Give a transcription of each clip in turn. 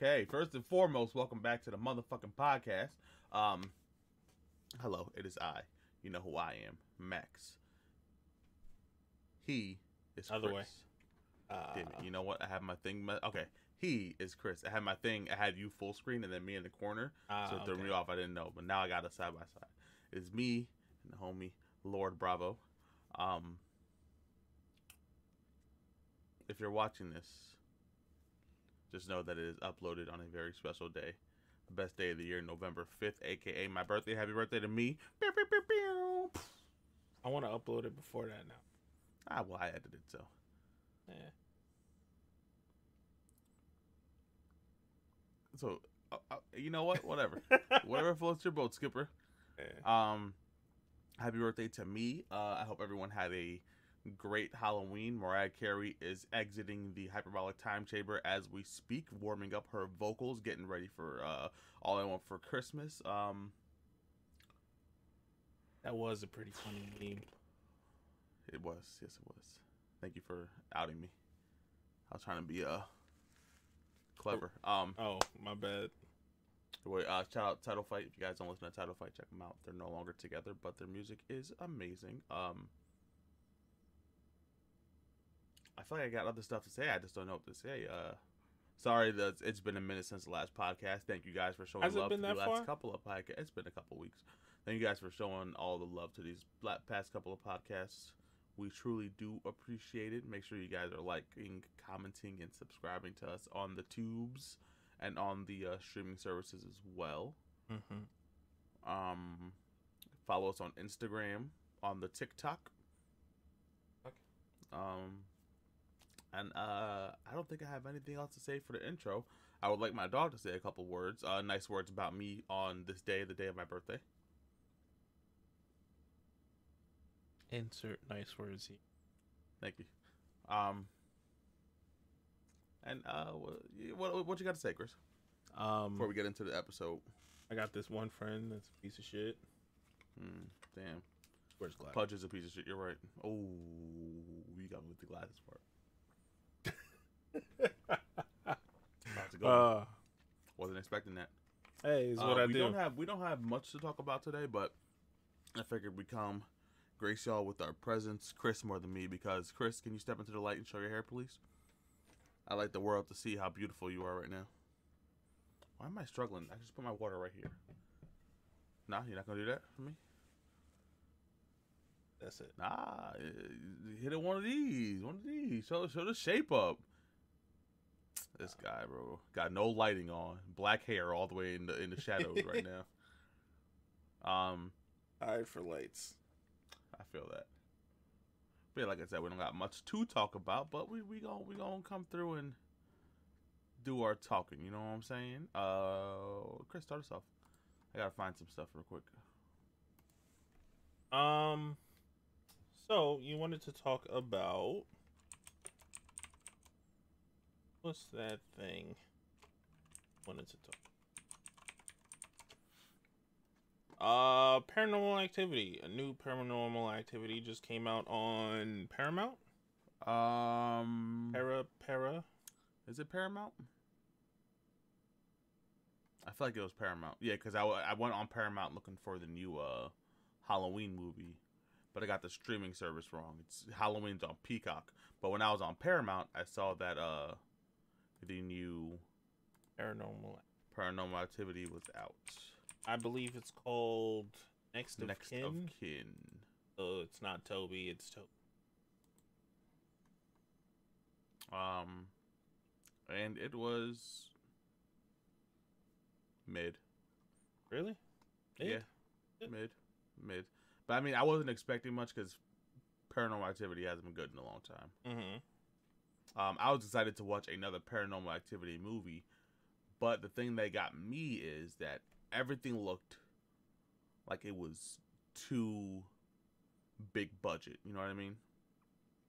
Okay, first and foremost, welcome back to the motherfucking podcast. Um, hello, it is I. You know who I am, Max. He is Other Chris. way. Uh, Damn it, you know what? I have my thing. Okay, he is Chris. I had my thing. I had you full screen and then me in the corner, ah, so it threw okay. me off. I didn't know, but now I got it side by side. It's me and the homie Lord Bravo. Um, if you're watching this, just know that it is uploaded on a very special day, the best day of the year, November fifth, aka my birthday. Happy birthday to me! I want to upload it before that now. Ah, well, I edited so. Yeah. So, uh, uh, you know what? Whatever. Whatever floats your boat, Skipper. Yeah. Um, happy birthday to me. Uh, I hope everyone had a great Halloween. Mariah Carey is exiting the hyperbolic time chamber as we speak, warming up her vocals, getting ready for uh, All I Want for Christmas. Um, That was a pretty funny meme. it was, yes, it was. Thank you for outing me. I was trying to be uh clever. Um, Oh, my bad. Wait, uh, shout out Title Fight. If you guys don't listen to Title Fight, check them out. They're no longer together, but their music is amazing. Um, I feel like I got other stuff to say. I just don't know what to say. Uh, sorry that it's been a minute since the last podcast. Thank you guys for showing Has love to the that last far? couple of podcasts. It's been a couple weeks. Thank you guys for showing all the love to these past couple of podcasts. We truly do appreciate it. Make sure you guys are liking, commenting, and subscribing to us on the tubes and on the uh, streaming services as well. Mm-hmm. Um, follow us on Instagram, on the TikTok. Okay. Um, and uh, I don't think I have anything else to say for the intro. I would like my dog to say a couple words, uh, nice words about me on this day, the day of my birthday. Insert nice words. here. Thank you. Um, and uh, what what, what you got to say, Chris? Um, Before we get into the episode. I got this one friend that's a piece of shit. Hmm, damn. Where's Glad? Pudge is a piece of shit. You're right. Oh, you got me with the glasses part. About to go. Uh, Wasn't expecting that. hey, is Uh, what I we do. don't have we don't have much to talk about today, but I figured we'd come grace y'all with our presence. Chris more than me because Chris, can you step into the light and show your hair, please? I'd like the world to see how beautiful you are right now. Why am I struggling? I just put my water right here. Nah, you're not gonna do that for me. That's it. Nah, eh, hit it one of these, one of these. Show show the shape up. This guy, bro, got no lighting on, black hair all the way in the in the shadows right now. Um, Eye for lights. I feel that. But yeah, like I said, we don't got much to talk about, but we we gonna we gonna come through and do our talking. You know what I'm saying? Uh, Chris, start us off. I gotta find some stuff real quick. Um, so you wanted to talk about what's that thing? Wanted to talk. Uh, Paranormal Activity. A new Paranormal Activity just came out on Paramount. Um, Para Para. Is it Paramount? I feel like it was Paramount. Yeah, because I, I went on Paramount looking for the new uh, Halloween movie, but I got the streaming service wrong. It's Halloween's on Peacock, but when I was on Paramount, I saw that uh, the new Paranormal. Paranormal Activity was out. I believe it's called Next of Next Kin. of Kin. Oh, it's not Toby. It's Toby. Um, and it was mid. Really? Yeah, Mid? Mid? mid, mid. But I mean, I wasn't expecting much because Paranormal Activity hasn't been good in a long time. Mm-hmm. Um, I was excited to watch another Paranormal Activity movie, but the thing that got me is that everything looked like it was too big budget. You know what I mean?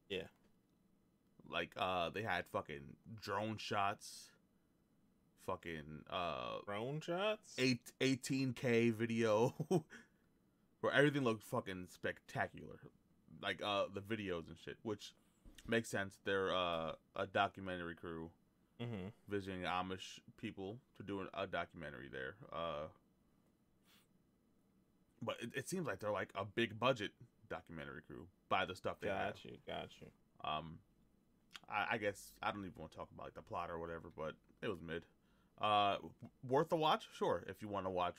Yeah. Like, uh, they had fucking drone shots, fucking uh, Drone shots. eight, 18k video where everything looked fucking spectacular like uh the videos and shit which makes sense they're uh a documentary crew Mm-hmm. visiting Amish people to do a documentary there. Uh, but it, it seems like they're like a big budget documentary crew by the stuff they have. Got you. Got you. Um, I, I guess I don't even want to talk about like the plot or whatever, but it was mid. Uh, worth a watch, sure. If you want to watch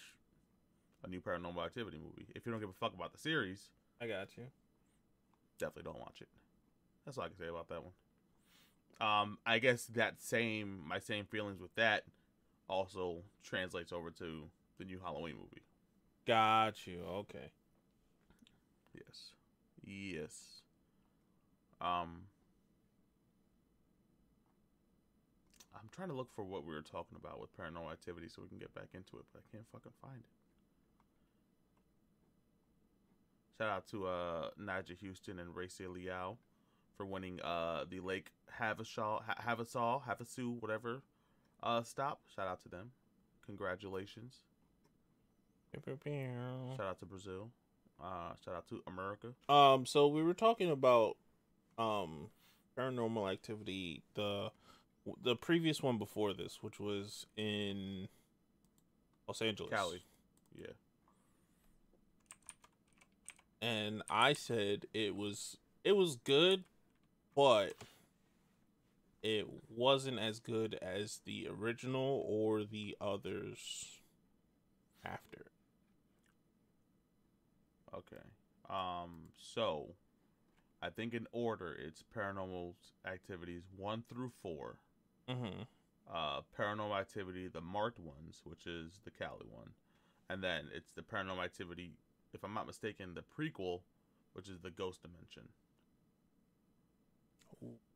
a new Paranormal Activity movie, if you don't give a fuck about the series, I got you. definitely don't watch it. That's all I can say about that one. Um, I guess that same my same feelings with that also translates over to the new Halloween movie. Got you. Okay. Yes. Yes. Um I'm trying to look for what we were talking about with paranormal activity so we can get back into it, but I can't fucking find it. Shout out to uh Nyjah Huston and Rayssa Leal for winning uh the Lake Havasaw Ha- Havasaw Havasu whatever uh stop. Shout out to them. Congratulations. Shout out to Brazil. Uh shout out to America. Um, so we were talking about um paranormal activity the the previous one before this, which was in Los Angeles. Cali. Yeah. And I said it was it was good, but it wasn't as good as the original or the others after. Okay. Um. So, I think in order, it's Paranormal Activities one through four. Mm-hmm. Uh, Paranormal Activity, the marked ones, which is the Cali one, and then it's the Paranormal Activity, if I'm not mistaken, the prequel, which is the Ghost Dimension.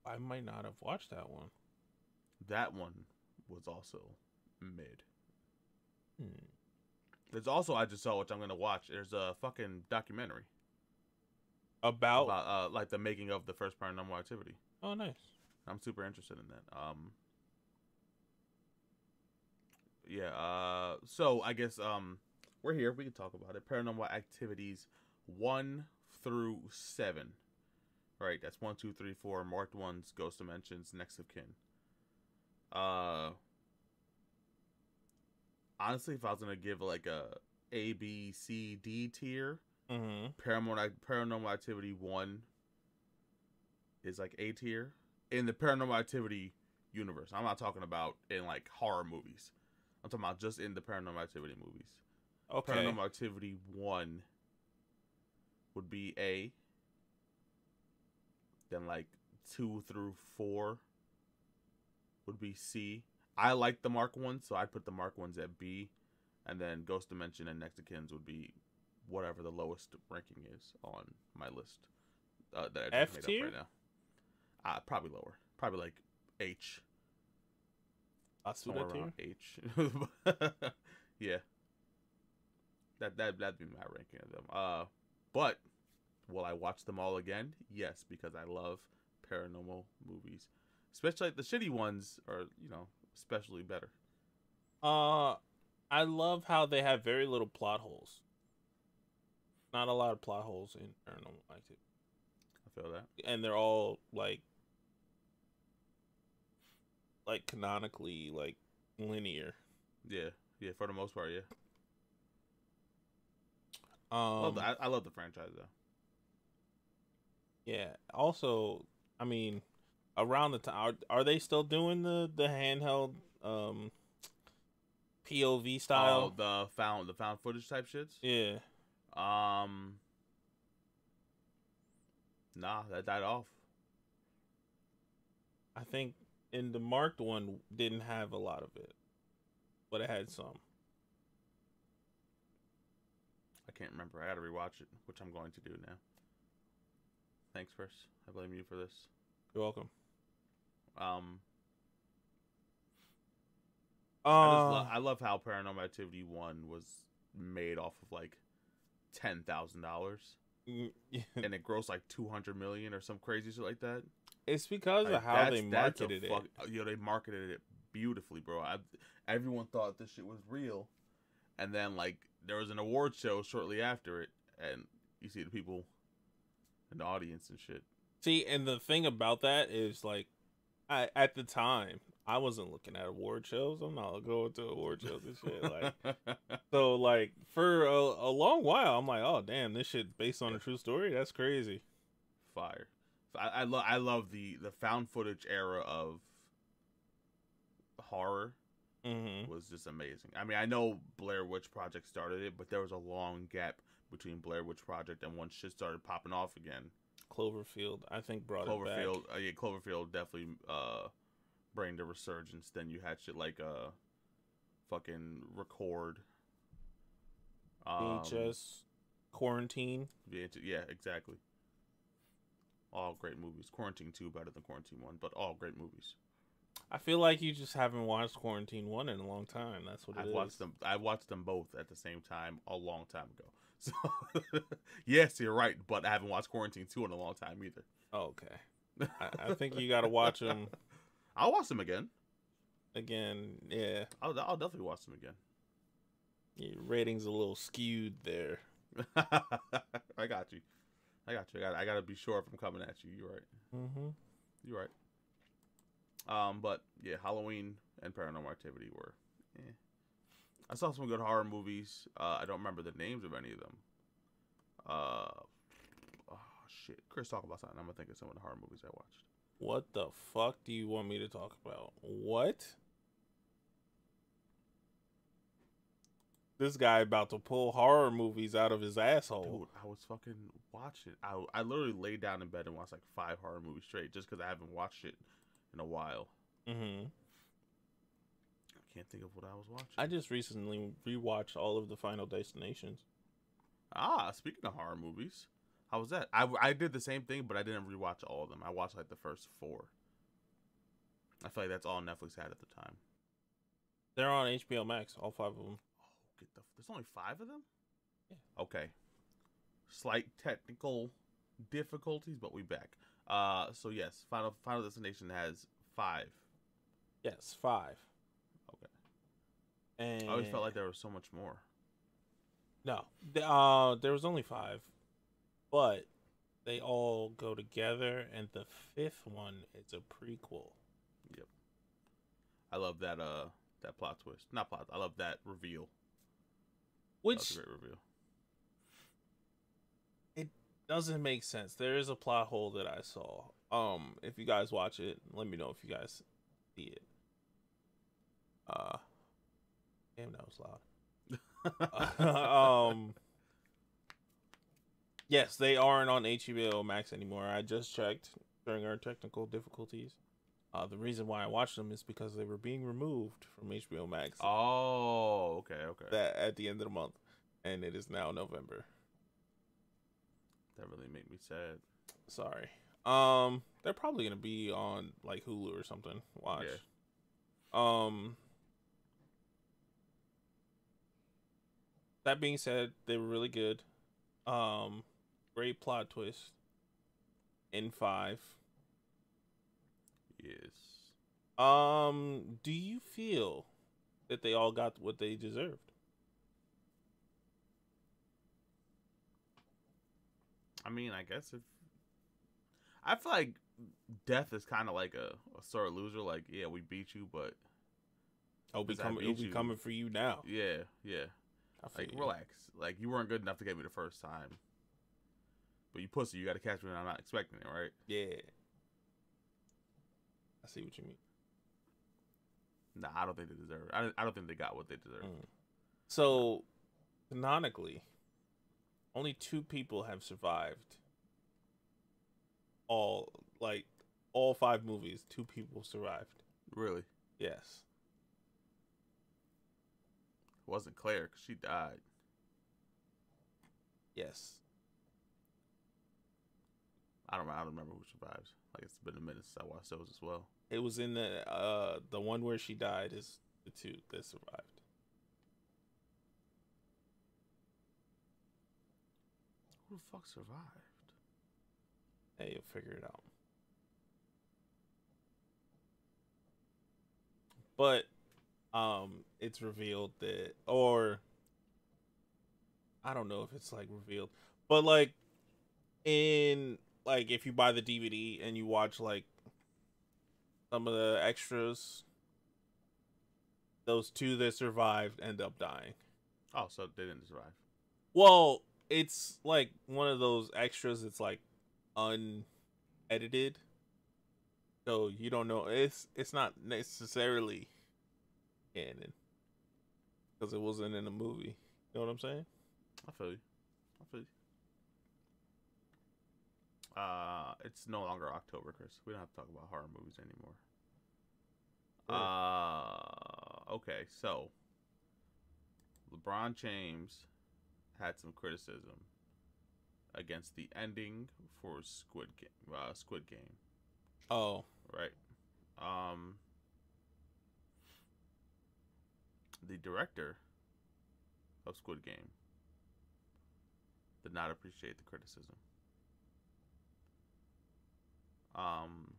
I might not have watched that one. That one was also mid. Hmm. There's also I just saw which I'm gonna watch. There's a fucking documentary About, about uh like the making of the first Paranormal Activity. oh nice. I'm super interested in that. Um Yeah, uh so I guess um we're here, we can talk about it. Paranormal activities one through seven. Right, that's one, two, three, four, marked ones, ghost dimensions, next of kin. Uh honestly if I was gonna give like a A B C D tier, Mm-hmm. paranormal paranormal activity one is like A tier in the paranormal activity universe. I'm not talking about in like horror movies. I'm talking about just in the paranormal activity movies. Okay. Paranormal activity one would be A. Then like two through four would be C. I like the Mark ones, so I'd put the Mark ones at B, and then Ghost Dimension and Kins would be whatever the lowest ranking is on my list uh, that I just made tier? up right now. Uh, probably lower, probably like H, somewhere Asuda around tier? H. yeah, that that that'd be my ranking of them. Uh, but will I watch them all again? Yes, because I love paranormal movies, especially like the shitty ones are you know especially better. Uh, I love how they have very little plot holes. Not a lot of plot holes in Paranormal Activity, I feel that. and they're all like, like canonically like linear. Yeah, yeah, for the most part, yeah. Um, love I, I love the franchise though. Yeah. Also, I mean, around the time, are, are they still doing the the handheld um POV Oh, style? the found the found footage type shits. yeah. Um, nah, that died off. I think in the marked one didn't have a lot of it, but it had some. I can't remember. I gotta rewatch it, which I'm going to do now. Thanks, Chris. I blame you for this. You're welcome. Um, Uh, I, lo- I love how Paranormal Activity One was made off of like ten thousand dollars, mm, yeah. and it grossed like two hundred million or some crazy shit like that. it's because Like, of how they marketed it. fuck- You know, they marketed it beautifully, bro. I, everyone thought this shit was real, and then like there was an award show shortly after it, and you see the people the audience and shit. See, and the thing about that is like, I at the time I wasn't looking at award shows. I'm not going to award shows and shit. Like, so like for a, a long while, I'm like, oh damn, this shit based on a true story. That's crazy. Fire. I, I love I love the the found footage era of horror Mm-hmm. was just amazing. I mean, I know Blair Witch Project started it, but there was a long gap between Blair Witch Project and once shit started popping off again. Cloverfield, I think brought it Cloverfield, back. uh, yeah, Cloverfield definitely uh, bring the resurgence. Then you had shit like uh, fucking record. Um, VHS, Quarantine. VH, yeah, exactly. All great movies. Quarantine two better than Quarantine one, but all great movies. I feel like you just haven't watched Quarantine One in a long time. That's what it I've is. watched them. I watched them both at the same time a long time ago. So yes, you're right, but I haven't watched Quarantine two in a long time either. Okay, I, I think you got to watch them I'll watch them again. again. Yeah, I'll, I'll definitely watch them again. your rating's a little skewed there. I got you. I got you. I got. I got to be sure if I'm coming at you. You're right. Mm-hmm. You're right. Um, but yeah, Halloween and Paranormal Activity were. Eh. I saw some good horror movies. Uh, I don't remember the names of any of them. Uh, oh shit, Chris, talk about something. I'm gonna think of some of the horror movies I watched. What the fuck do you want me to talk about? What? This guy about to pull horror movies out of his asshole. Dude, I was fucking watching. I I literally laid down in bed and watched like five horror movies straight just because I haven't watched it in a while. Mm-hmm. I can't think of what I was watching. I just recently rewatched all of the Final Destinations. Ah, speaking of horror movies, how was that? I, I did the same thing, but I didn't rewatch all of them. I watched like the first four. I feel like that's all Netflix had at the time. They're on HBO Max, all five of them. Oh, get the. There's only five of them. Yeah. Okay. Slight technical difficulties, but we back. Uh, so yes, Final Final Destination has five. Yes, five. And I always felt like there was so much more. no, uh, there was only five, but they all go together, and the fifth one is a prequel. Yep, I love that uh that plot twist. Not plot. I love that reveal. That Which a great reveal. It doesn't make sense. There is a plot hole that I saw. Um, if you guys watch it, let me know if you guys see it. Uh, damn, that was loud. um, yes, they aren't on HBO Max anymore. I just checked during our technical difficulties. Uh, the reason why I watched them is because they were being removed from HBO Max oh, okay, okay. that at the end of the month, and it is now November. That really made me sad. Sorry. Um, they're probably gonna be on like Hulu or something. Watch. Um. That being said, they were really good. Um, great plot twist. In five. Yes. Um, do you feel that they all got what they deserved? I mean, I guess if I feel like death is kind of like a, a sore loser. Like, yeah, we beat you, but It'll be coming. It'll be coming for you now. yeah, yeah. I Like, you. relax. Like, you weren't good enough to get me the first time. But you pussy, you got to catch me when I'm not expecting it, right? Yeah. I see what you mean. Nah, I don't think they deserve it. I don't, I don't think they got what they deserve. Mm. So, canonically, only two people have survived. All like all five movies, two people survived. Really? It wasn't Claire because she died. Yes. I don't. I don't remember who survives. Like it's been a minute since I watched those as well. It was in the uh the one where she died is the two that survived. Who the fuck survived? Hey, you'll figure it out. But um it's revealed that or I don't know if it's like revealed, but like in like if you buy the DVD and you watch like some of the extras those two that survived end up dying. Oh, so they didn't survive. Well, it's like one of those extras. It's like unedited, so you don't know. It's it's not necessarily canon because it wasn't in a movie. You know what I'm saying? I feel you. I feel you. Uh, it's no longer October, Chris. We don't have to talk about horror movies anymore. Uh, okay, so LeBron James had some criticism against the ending for Squid Game. Uh, Squid Game, Oh, right? Um, the director of Squid Game did not appreciate the criticism. Um,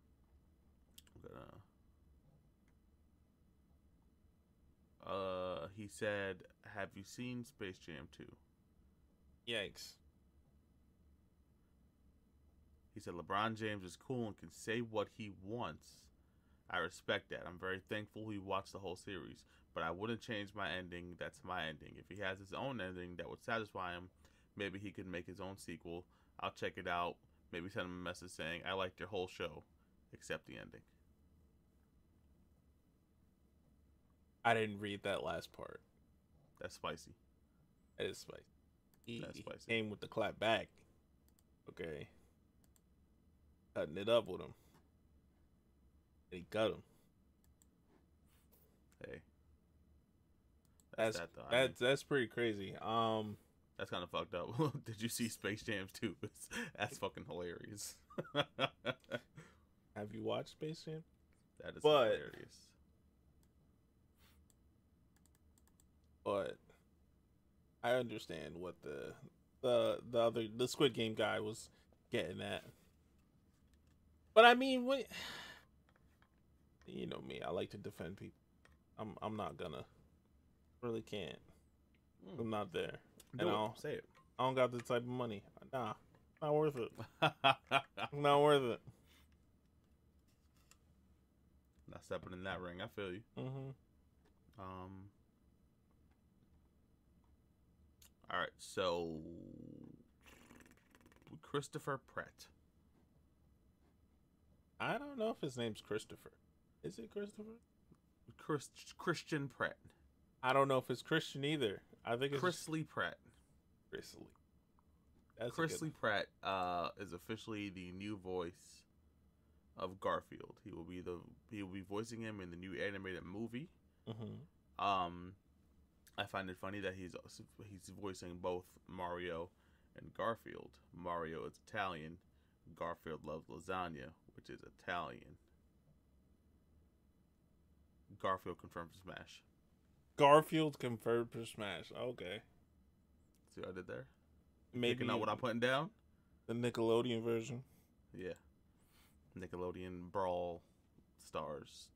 I'm gonna. Uh, he said, "Have you seen Space Jam 2?" yikes! He said, "LeBron James is cool and can say what he wants. I respect that. I'm very thankful he watched the whole series, but I wouldn't change my ending. That's my ending. If he has his own ending that would satisfy him, maybe he could make his own sequel. I'll check it out. Maybe send him a message saying I liked your whole show, except the ending." I didn't read that last part. That's spicy. That is spicy. That's spicy. came with the clap back. Okay. Cutting it up with him. And he got him. Hey, That's that, though. I mean, that's that's pretty crazy. Um, that's kind of fucked up. Did you see Space Jam 2? That's fucking hilarious. have you watched Space Jam? that is But- hilarious. But I understand what the the the other the Squid Game guy was getting at. But I mean, what you know me, I like to defend people. I'm I'm not gonna. Really can't. Mm. I'm not there. Do and it. I'll- Say it. I don't got the type of money. Nah, not worth it. Not worth it. Not stepping in that ring. I feel you. hmm Um. All right, so Christopher Pratt. I don't know if his name's Christopher. Is it Christopher? Chris Christian Pratt. I don't know if it's Christian either. I think it's Chris Lee Pratt. Chris Lee. That's Chris Lee Pratt uh, is officially the new voice of Garfield. He will be the he will be voicing him in the new animated movie. Mhm. Um, I find it funny that he's he's voicing both Mario and Garfield. Mario is Italian. Garfield loves lasagna, which is Italian. Garfield confirmed Smash. Garfield confirmed for Smash. Okay. See what I did there? Maybe Picking out what I'm putting down? the Nickelodeon version. Yeah. Nickelodeon Brawl Stars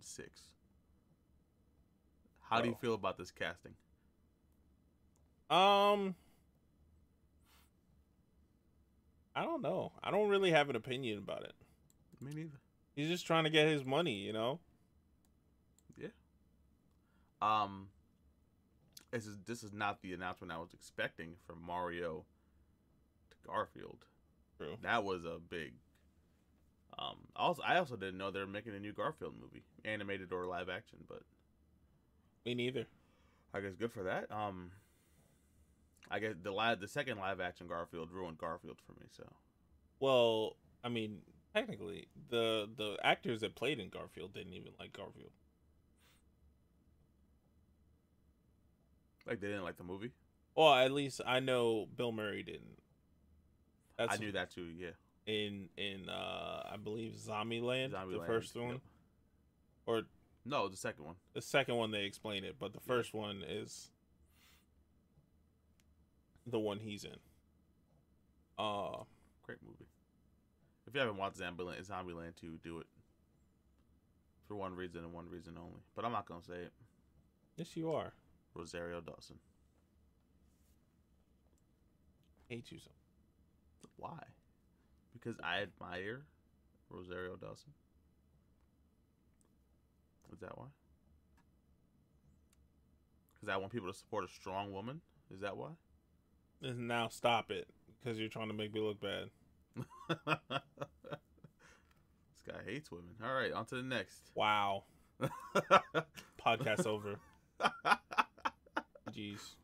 6. How do you Oh. feel about this casting? Um I don't know. I don't really have an opinion about it. Me neither. He's just trying to get his money, you know? Um, this is this is not the announcement I was expecting from Mario to Garfield. True. That was a big. Um, also I also didn't know they were making a new Garfield movie, animated or live action, but Me neither. I guess good for that. Um, I guess the live the second live action Garfield ruined Garfield for me. So Well, I mean, technically, the the actors that played in Garfield didn't even like Garfield. Like they didn't like the movie. Well, at least I know Bill Murray didn't. That's I knew that too. Yeah, in in uh I believe Zombieland, the Zombieland, first yep. one, or No, the second one. the second one they explain it, but the Yeah. first one is the one he's in. Uh Great movie. If you haven't watched Zombieland, Zombieland 2, do it. For one reason and one reason only. But I'm not gonna say it. yes, you are. Rosario Dawson. Hate you so. Why? Because I admire Rosario Dawson. Is that why? Because I want people to support a strong woman. Is that why? And now stop it because you're trying to make me look bad. this guy hates women. All right, on to the next. Wow. Podcast over. Jeez.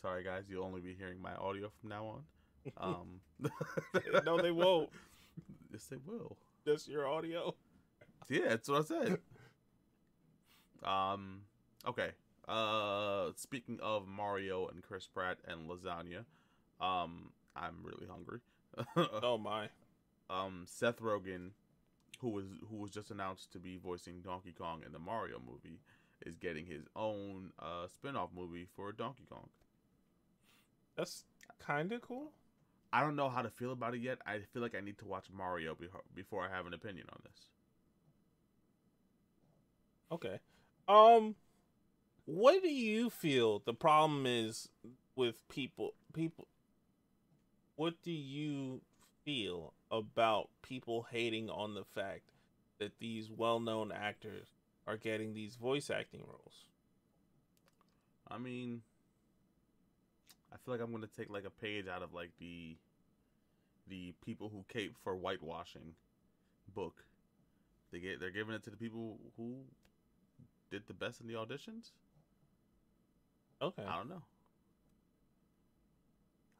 Sorry, guys. You'll only be hearing my audio from now on. Um, no, they won't. Yes, they will. That's your audio. Yeah, that's what I said. Um. Okay. Uh. Speaking of Mario and Chris Pratt and lasagna, um, I'm really hungry. Oh my. um, Seth Rogen, who was who was just announced to be voicing Donkey Kong in the Mario movie, is getting his own uh spin-off movie for Donkey Kong. That's kind of cool. I don't know how to feel about it yet. I feel like I need to watch Mario before before I have an opinion on this. Okay. Um what do you feel the problem is with people people what do you feel about people hating on the fact that these well-known actors are getting these voice acting roles? I mean, I feel like I'm gonna take like a page out of like the the people who cape for whitewashing book. They get they're giving it to the people who did the best in the auditions. Okay. I don't know.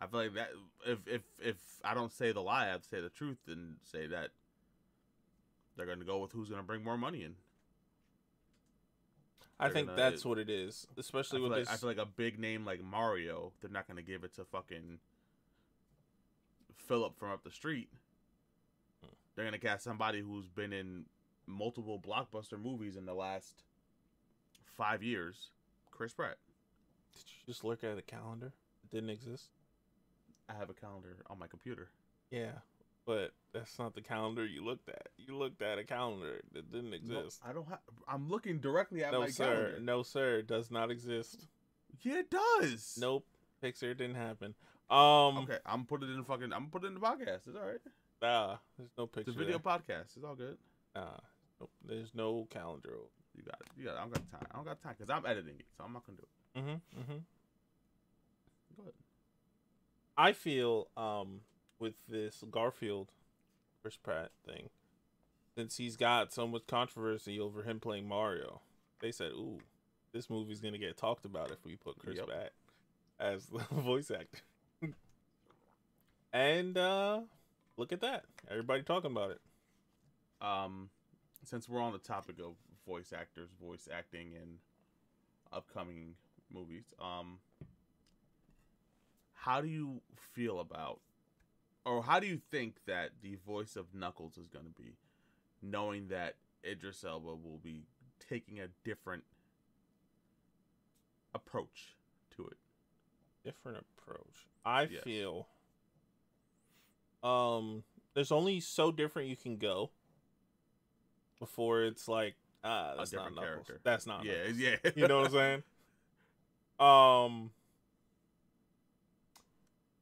I feel like that if if if I don't say the lie, I have to say the truth and say that they're gonna go with who's gonna bring more money in. I think gonna- that's what it is, especially with like, this I feel like a big name like Mario, they're not gonna give it to fucking Philip from up the street. Hmm. They're gonna cast somebody who's been in multiple blockbuster movies in the last five years. Chris Pratt. Did you just look at a calendar? It didn't exist. I have a calendar on my computer. Yeah, but that's not the calendar you looked at. You looked at a calendar that didn't No, exist. I don't have. I'm looking directly at No, my sir. calendar. No, sir. It does not exist. Yeah, it does. Nope. Pixar didn't happen. Um. Okay, I'm put it in fucking. I'm put it in the podcast. It's all right. Nah, there's no picture. It's a video there. podcast. It's all good. Nah, nope, there's no calendar. You got it. You got it. I don't got time. I don't got time because I'm editing it, so I'm not gonna do it. Mm-hmm. Mm-hmm. Go ahead. I feel um with this Garfield Chris Pratt thing, since he's got so much controversy over him playing Mario, they said, "Ooh, this movie's gonna get talked about if we put Chris Yep. Pratt as the voice actor." and uh look at that, everybody talking about it. um since we're on the topic of voice actors voice acting in upcoming movies um how do you feel about or how do you think that the voice of knuckles is going to be knowing that idris elba will be taking a different approach to it Different approach. I Yes. feel um there's only so different you can go before it's like ah that's not different Knuckles. character. That's not yeah Knuckles. yeah you know what I'm saying? Um,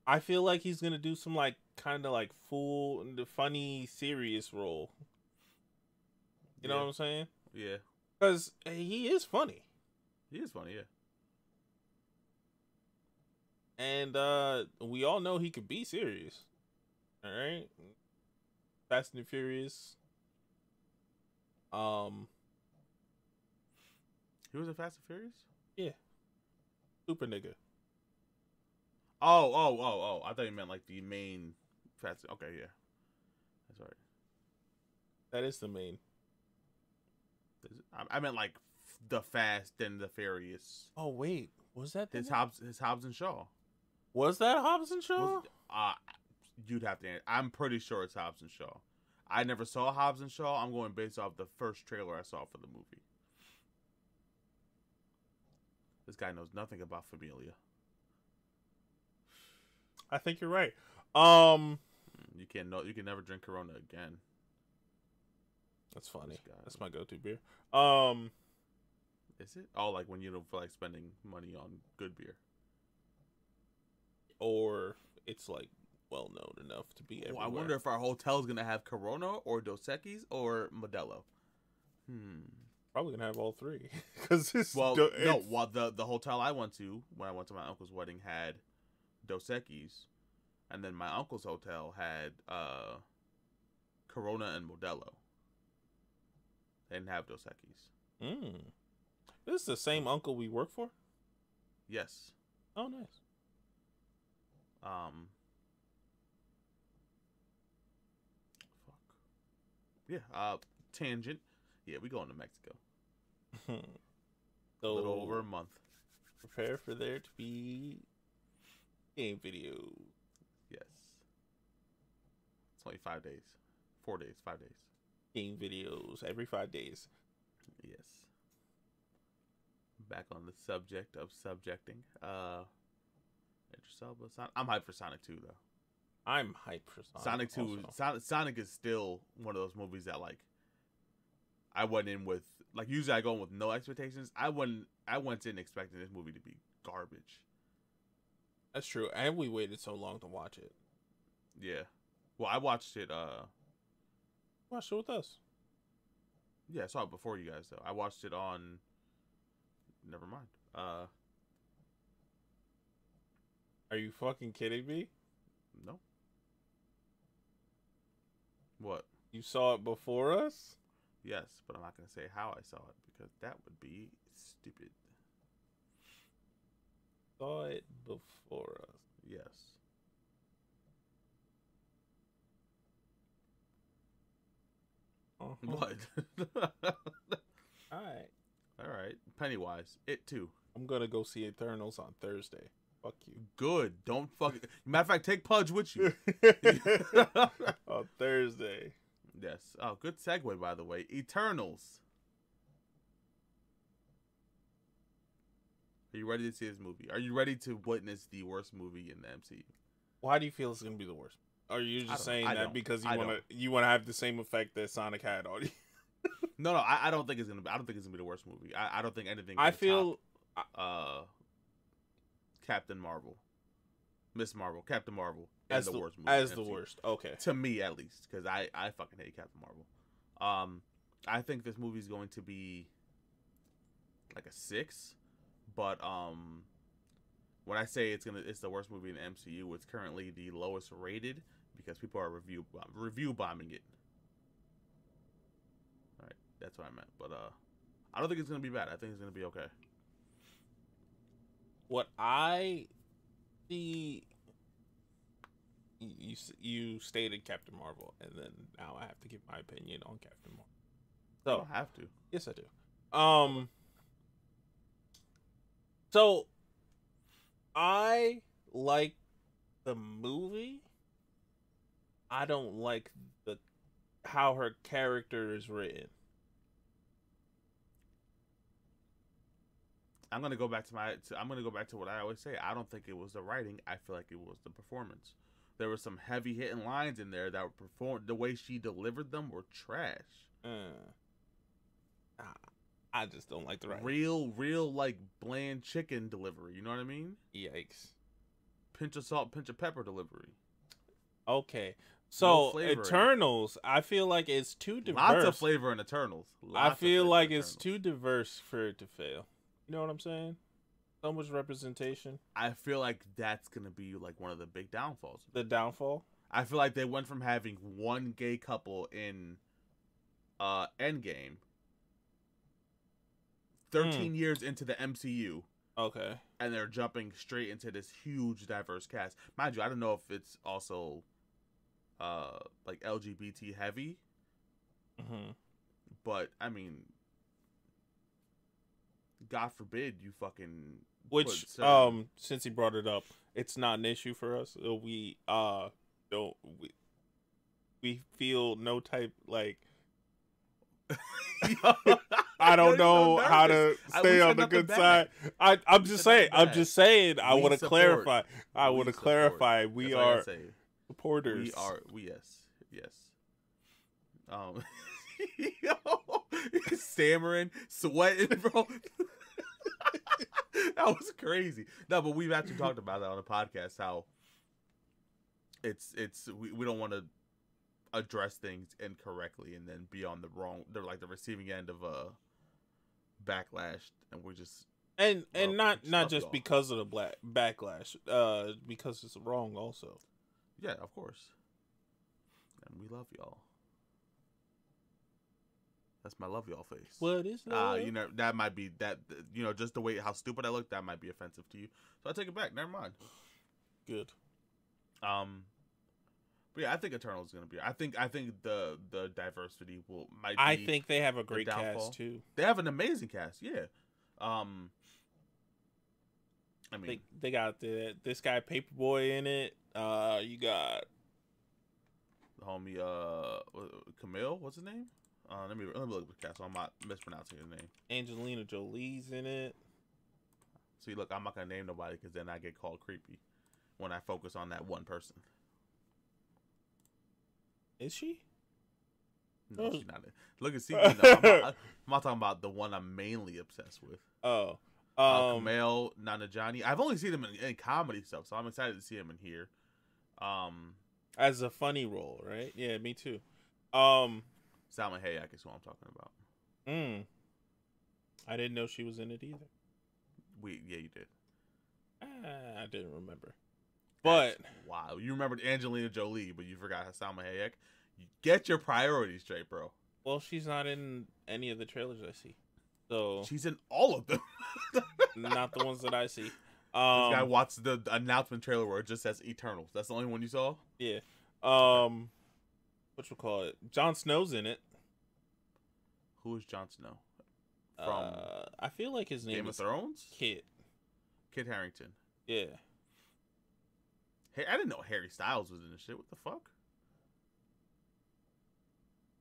I feel like he's gonna do some like kind of like full, the funny, serious role. You know what I'm saying? yeah Because he is funny, he is funny yeah and uh we all know he could be serious. All right, Fast and Furious. Um, he was in fast and furious Yeah. super nigga. Oh, oh, oh, oh! I thought you meant like the main fast. Okay, yeah, that's all right. That is the main. I, I meant like the Fast and the Furious. Oh wait, was that the His? Hobbs, his Hobbs and Shaw. Was that Hobbs and Shaw? Was- Uh, you'd have to. I'm pretty sure it's Hobbs and Shaw. I never saw Hobbs and Shaw. I'm going based off the first trailer I saw for the movie. This guy knows nothing about Familia. I think you're right. Um, You can't know. You can never drink Corona again. that's funny. That's my go-to beer. Um, Is it? Oh, like when you don't feel like spending money on good beer. or it's like well known enough to be Oh, everywhere. I wonder if our hotel's gonna have Corona or Dos Equis or Modelo. Hmm. Probably gonna have all three because it's Well, do- no. Well, the the hotel I went to when I went to my uncle's wedding had Dos Equis, and then my uncle's hotel had uh, Corona and Modelo. They didn't have Dos Equis. Mm. This is the same uncle we work for. Yes. Oh, nice. Um. Fuck. Yeah. Uh. Tangent. Yeah, we going to Mexico. so A little over a month. prepare for there to be game videos. It's only five days. Four days. Five days. Game videos every five days. Yes. Back on the subject of subjecting. Uh. Idris Son- I'm hyped for Sonic 2 though. I'm hyped for Sonic. Sonic 2 also. Sonic, Sonic is still one of those movies that like I went in with like usually I go in with no expectations. I went I went in expecting this movie to be garbage. That's true, and we waited so long to watch it. Yeah. Well, I watched it uh Watch it with us. yeah, I saw it before you guys though. I watched it on never mind. Uh Are you fucking kidding me? no. What? You saw it before us? Yes, but I'm not going to say how I saw it because that would be stupid. Saw it before us. Yes. Uh-huh. What? All right. All right. Pennywise. It too. I'm gonna go see Eternals on Thursday. Fuck you. Good. Don't fuck. It. Matter of fact, take Pudge with you. on Thursday. yes. Oh, good segue, by the way. Eternals. Are you ready to see this movie? Are you ready to witness the worst movie in the MCU? Why do you feel it's gonna be the worst? Are you just saying that because you wanna you wanna have the same effect that Sonic had on you? No, no. I, I don't think it's gonna be. I don't think it's gonna be the worst movie. I, I don't think anything. I feel top, uh, Captain Marvel, Miss Marvel, Captain Marvel, as the, the, worst movie as the worst. Okay. to me at least because I I fucking hate Captain Marvel. Um, I think this movie's going to be like a six, but um, when I say it's gonna it's the worst movie in the MCU, it's currently the lowest rated because people are review review bombing it. All right, that's what I meant. But uh, I don't think it's gonna be bad. I think it's gonna be okay. What I see. You, you stated Captain Marvel, and then now I have to give my opinion on Captain Marvel. I So don't have to. Yes, I do. Um. So, I like the movie. I don't like the how her character is written. I'm gonna go back to my. To, I'm gonna go back to what I always say. I don't think it was the writing. I feel like it was the performance. There were some heavy hitting lines in there that were performed. The way she delivered them were trash. Uh, I just don't like the writing. Real, real like bland chicken delivery. You know what I mean? Yikes. Pinch of salt, pinch of pepper delivery. Okay, so it. Eternals, I feel like it's too diverse. Lots of flavor in Eternals. I Lots of feel like it's too diverse for it to fail. You know what I'm saying? So much representation. I feel like that's gonna be like one of the big downfalls. The downfall. I feel like they went from having one gay couple in uh Endgame 13 years into the MCU Okay. and they're jumping straight into this huge diverse cast. Mind you, I don't know if it's also uh like LGBT heavy, hmm but I mean God forbid you fucking Which, put um, since he brought it up, it's not an issue for us. Uh, We uh don't we we feel no type like I don't know so how to nervous. I- we stay on the good bad. side. I I'm just saying. I'm just saying. I want to clarify. I want to clarify. We That's are say. supporters. We are. We yes, yes. Um, stammering, sweating, bro. that was crazy. No, but we've actually talked about that on the podcast. How it's it's we, we don't want to address things incorrectly and then be on the wrong. They're like the receiving end of a backlash, and we're just and and Well, not just not just y'all. because of the black backlash, uh, because it's wrong also. Yeah, of course. And we love y'all. That's my love y'all face. What is that? Uh, you know that might be that you know just the way how stupid I look that might be offensive to you. So I take it back. Never mind. good. Um, but yeah, I think Eternal is gonna be. I think I think the the diversity will might. I think they have a great cast too. they have an amazing cast. Yeah. Um. I mean, They they got the this guy Paper Boi in it. Uh, you got the homie uh Camille, what's his name? Uh, let me let me look at the cast. So I'm not mispronouncing his name. Angelina Jolie's in it. See, look, I'm not gonna name nobody because then I get called creepy when I focus on that one person. Is she? No, Oh. she's not. It. Look at see, no, I'm, not, I'm not talking about the one I'm mainly obsessed with. Oh, Uh, um, Kumail Nanjiani. I've only seen him in, in comedy stuff, so I'm excited to see him in here. Um, as a funny role, right? Yeah, me too. Um, Salma Hayek is who I'm talking about. mm, I didn't know she was in it either. We yeah, you did. Ah, I didn't remember. But wow, you remembered Angelina Jolie, but you forgot Salma Hayek. Get your priorities straight, bro. well, she's not in any of the trailers I see, so She's in all of them. not the ones that I see. this guy Um, watched the announcement trailer where it just says Eternals. That's the only one you saw. yeah. Um, what you call it? Jon Snow's in it. Who is Jon Snow from uh, I feel like his name Game of is Thrones? Kit. Kit Harington. Yeah. Hey, I didn't know Harry Styles was in this shit. What the fuck?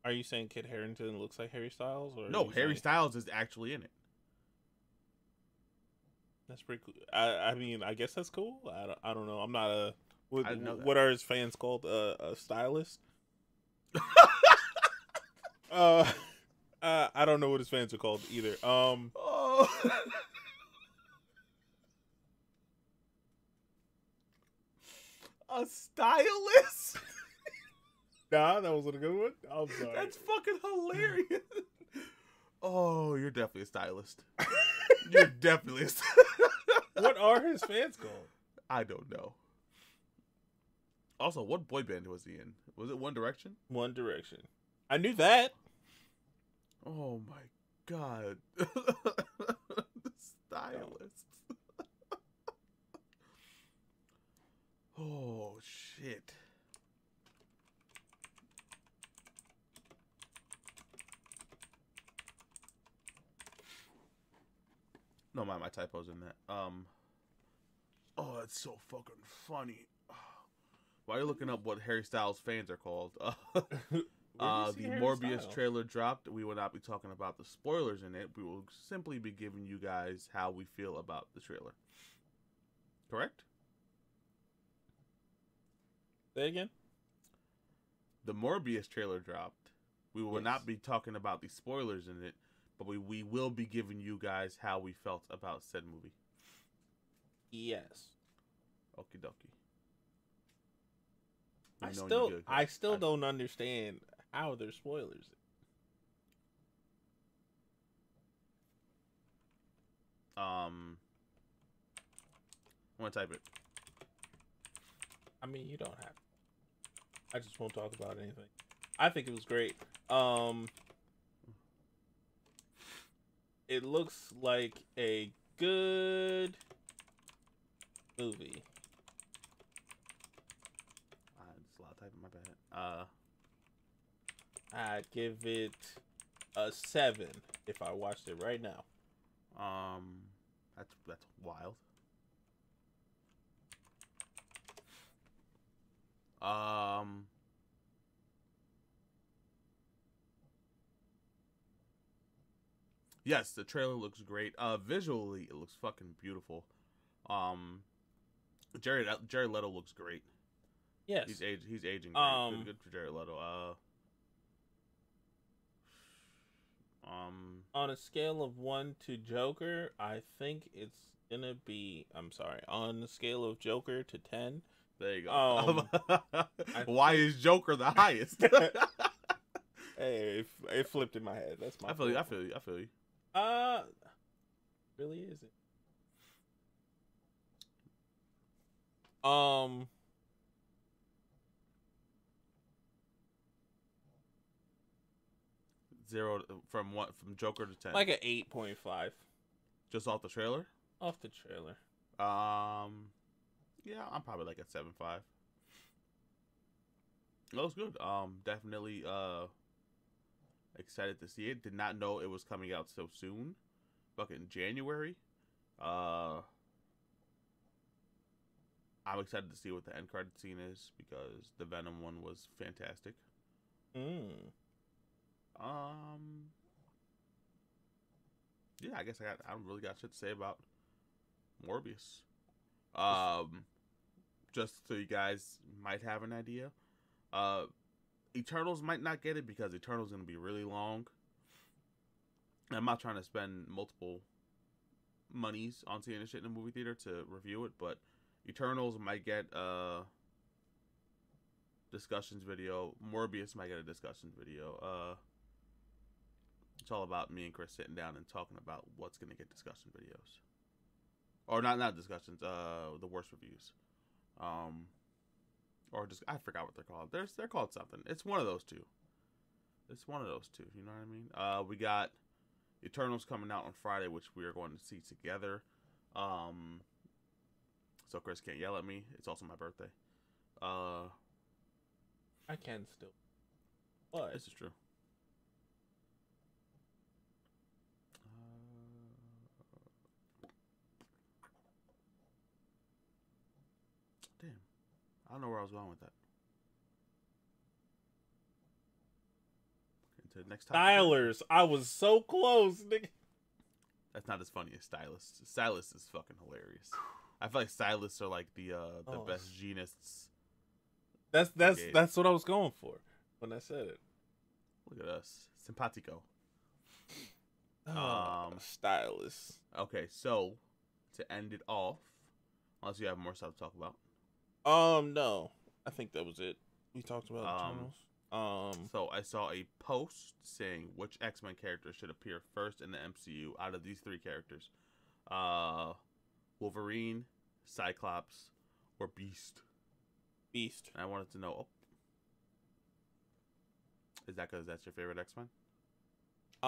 Are you saying Kit Harington looks like Harry Styles? Or No, Harry saying- Styles is actually in it. That's pretty cool. I I mean, I guess that's cool. I don't, I don't know. I'm not a what, I didn't know that. what are his fans called? Uh, a stylist. uh, uh, I don't know what his fans are called either. Um, Oh. A stylist? Nah, that wasn't a good one. I'm sorry. That's fucking hilarious. Oh, you're definitely a stylist. You're definitely a stylist. what are his fans called? I don't know. Also, what boy band was he in? Was it One Direction? One Direction. I knew that. Oh my god. the stylist. oh shit. No mind my typos in that. Um Oh, that's so fucking funny. Why are you looking up what Harry Styles fans are called? Uh, the Harry Morbius Styles? trailer dropped. We will not be talking about the spoilers in it. We will simply be giving you guys how we feel about the trailer. Correct? Say again. The Morbius trailer dropped. We will Yes. not be talking about the spoilers in it, but we, we will be giving you guys how we felt about said movie. Yes. Okie dokie. I We know you still, good, I still I- don't understand how there's spoilers. Um, I'm gonna type it. I mean, you don't have. I just won't talk about anything. I think it was great. Um, it looks like a good movie. Uh, it's a lot of typing. My bad. Uh, I'd give it a seven if I watched it right now. Um, that's that's wild. Um, yes, the trailer looks great. Uh, visually, it looks fucking beautiful. Um, Jared Jared Leto looks great. Yes. He's age he's aging great. Um, good, good for Jared Leto. Uh, um, on a scale of one to Joker, I think it's gonna be. I'm sorry. On the scale of Joker to ten, there you go. Um, Why is Joker the highest? hey, it, it flipped in my head. That's my. I feel you. I feel you. I feel you. Uh, really is it? Um, Zero from what from Joker to ten. like an eight point five just off the trailer. off the trailer. Um, yeah, I'm probably like at seven five. That was good. Um, definitely uh excited to see it. Did not know it was coming out so soon. Fucking January. Uh, I'm excited to see what the end credit scene is because the Venom one was fantastic. Mm. Um, yeah, I guess I got. I don't really got shit to say about Morbius. Um, just so you guys might have an idea, uh, Eternals might not get it because Eternals gonna be really long. I'm not trying to spend multiple monies on seeing this shit in a movie theater to review it, but Eternals might get a discussions video. Morbius might get a discussions video. Uh, it's all about me and Chris sitting down and talking about what's gonna get discussion videos, or not not discussions. Uh, the worst reviews, um, or just I forgot what they're called. There's they're called something. It's one of those two. It's one of those two. You know what I mean? Uh, we got Eternals coming out on Friday, which we are going to see together. Um, so Chris can't yell at me. It's also my birthday. Uh, I can still, but this is true. Uh, damn, I don't know where I was going with that. The next topic. Stylers. I was so close, nigga. That's not as funny as Stylist. Stylist is fucking hilarious. I feel like stylists are like the uh the Oh. best genists. That's that's Okay. that's what I was going for when I said it. Look at us, simpatico. Um, Um, stylist. Okay, so to end it off, unless you have more stuff to talk about. Um, no, I think that was it. We talked about Um, Eternals. Um, So I saw a post saying which X Men character should appear first in the MCU out of these three characters: uh, Wolverine, Cyclops, or Beast. Beast. And I wanted to know, oh, is that because that's your favorite X Men?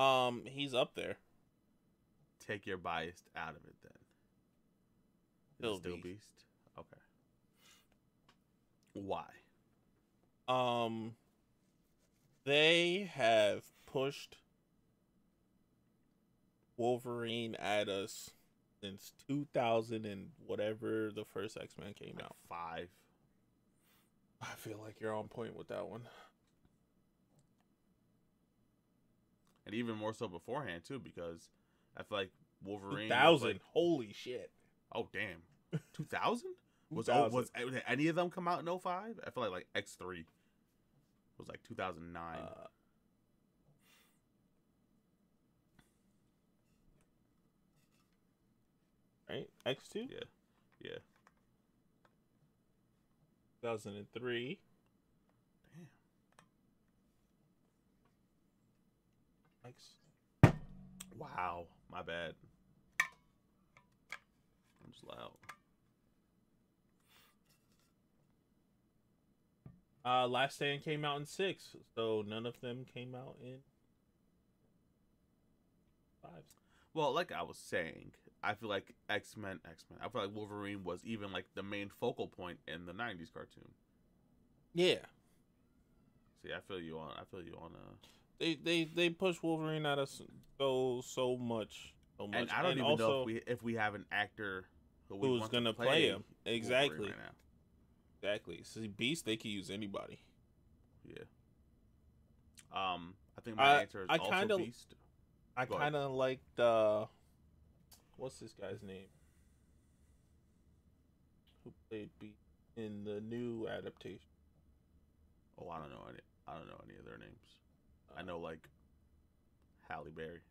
Um, he's up there. Take your bias out of it then. Is Still it still Beast. Beast? Okay. Why? Um, they have pushed Wolverine at us since 2000 and whatever the first X Men came Like out. five. I feel like you're on point with that one. And even more so beforehand too, because I feel like Wolverine. 2000. like- Holy shit. oh damn. Two thousand? Was oh, was did any of them come out in 05? I feel like like X three was like two thousand nine. Uh, right? X2? yeah, yeah. 2003. Damn. X. Wow, my bad. I'm just loud. Uh, Last Stand came out in 6, so none of them came out in 5. Well, like I was saying, I feel like X Men, X Men. I feel like Wolverine was even like the main focal point in the '90s cartoon. Yeah. See, I feel you on. I feel you on. Uh, They they they push Wolverine at us so so much. So much. and I don't even know if we if we have an actor who we who's want to gonna play him. Exactly. Wolverine right now. Exactly. See, Beast, they could use anybody. Yeah. Um, I think my I- answer is I also kinda- Beast. I kind of like the. What's this guy's name? Who played Beast in the new adaptation? Oh, I don't know any. I don't know any of their names. I Uh, know like Halle Berry.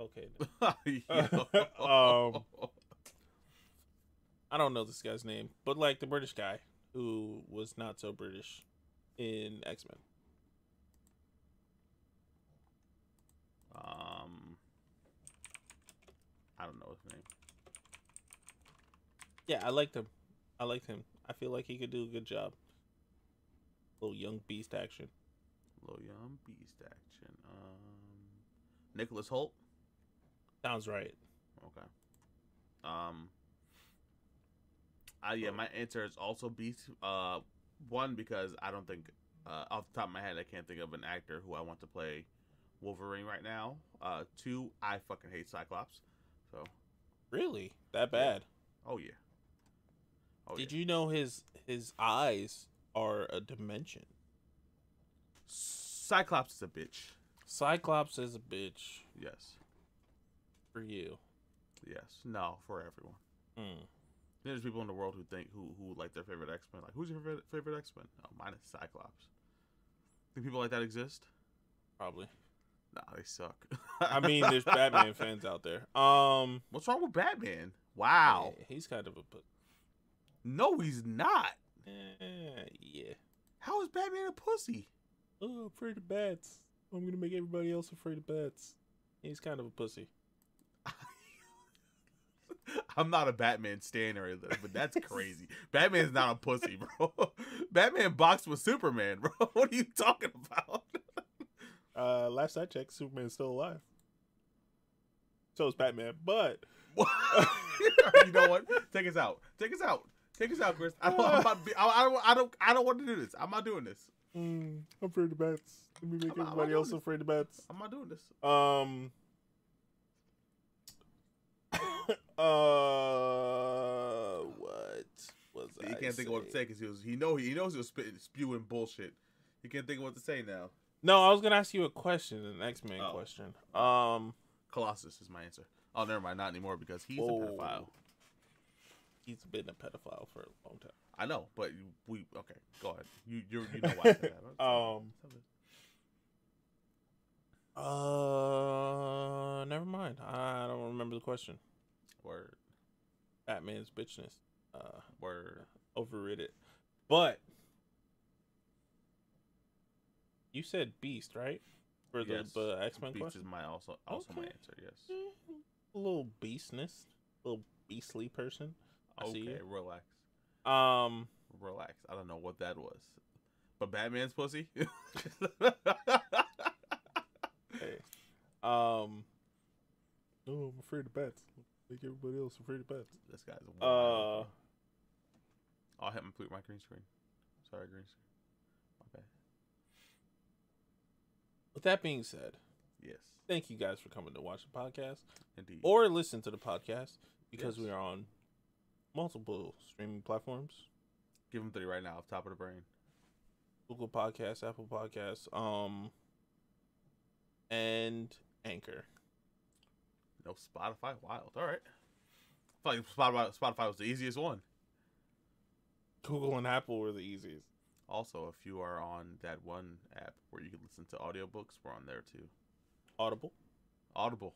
Okay. Um, I don't know this guy's name, but like the British guy who was not so British in X Men? Um, I don't know his name. Yeah, I liked him. I liked him. I feel like he could do a good job. Little young beast action. Little young beast action. Um, Nicholas Hoult. Sounds right. Okay. Um. Uh, yeah, my answer is also Beast. Uh, one because I don't think, uh, off the top of my head, I can't think of an actor who I want to play Wolverine right now. Uh, two, I fucking hate Cyclops. So, Really? That bad? oh yeah. Oh Did yeah. you know his his eyes are a dimension? Cyclops is a bitch. Cyclops is a bitch Yes. For you. Yes. No, for everyone. Hmm. There's people in the world who think who who like their favorite X Men. Like, who's your favorite, favorite X Men? Oh, mine is Cyclops. Think people like that exist? Probably. Nah, they suck. I mean, there's Batman fans out there. Um. What's wrong with Batman? Wow. yeah, he's kind of a. No, he's not. Eh, yeah. How is Batman a pussy? Oh, afraid of bats. I'm gonna make everybody else afraid of bats. He's kind of a pussy. I'm not a Batman stan or anything, but that's crazy. Batman's not a pussy, bro. Batman boxed with Superman, bro. What are you talking about? Uh, last I checked, Superman's still alive. So is Batman, but you know what? Take us out. Take us out. Take us out, Chris. I don't. I'm about to be, I, I don't. I don't. I don't want to do this. I'm not doing this. mm, I'm afraid of bats. Let me make I'm everybody not else afraid of bats. I'm not doing this. Um. Uh, what was He I can't think of what to say because he was. He know. He knows he was spitting, spewing bullshit. He can't think of what to say now. No, I was gonna ask you a question, an X Men Oh. question. Um, Colossus is my answer. Oh, never mind. Not anymore because he's Whoa. a pedophile. he's been a pedophile for a long time. I know, but we okay. Go ahead. You you you know why I said that. Um, Uh, never mind. I don't remember the question. Word Batman's bitchness. Uh, word. overrated. But you said Beast, right? For the, Yes. X Men Beast question. is my also also my answer. Yes. Eh, A little beastness, a little beastly person. I Okay, relax, Um, relax. I don't know what that was, but Batman's pussy. hey, um, oh, I'm afraid of bats. Make everybody else afraid of bats. this guy's a Uh, wild. I'll hit my put my green screen. Sorry, green screen. Okay. with that being said, Yes, thank you guys for coming to watch the podcast indeed. or listen to the podcast because Yes. we are on multiple streaming platforms. Give him three right now, off top of the brain. Google Podcasts, Apple Podcasts, um, and Anchor. No Spotify. Wild. All right. I feel like Spotify, Spotify was the easiest one. Google and Apple were the easiest. Also, if you are on that one app where you can listen to audiobooks, we're on there too. Audible, Audible.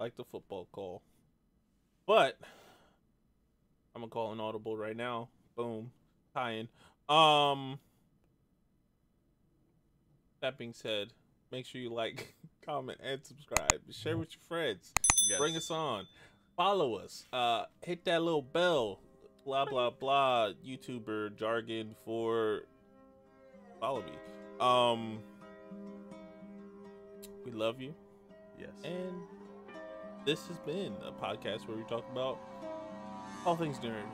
like the football call. But I'm gonna call an audible right now. Boom, tie-in. Um. That being said, make sure you like, comment, and subscribe. Share with your friends. Yes. Bring us on. Follow us. Uh, hit that little bell. Blah blah blah. YouTuber jargon for follow me. Um, we love you, Yes. and this has been a podcast where we talk about all things nerd.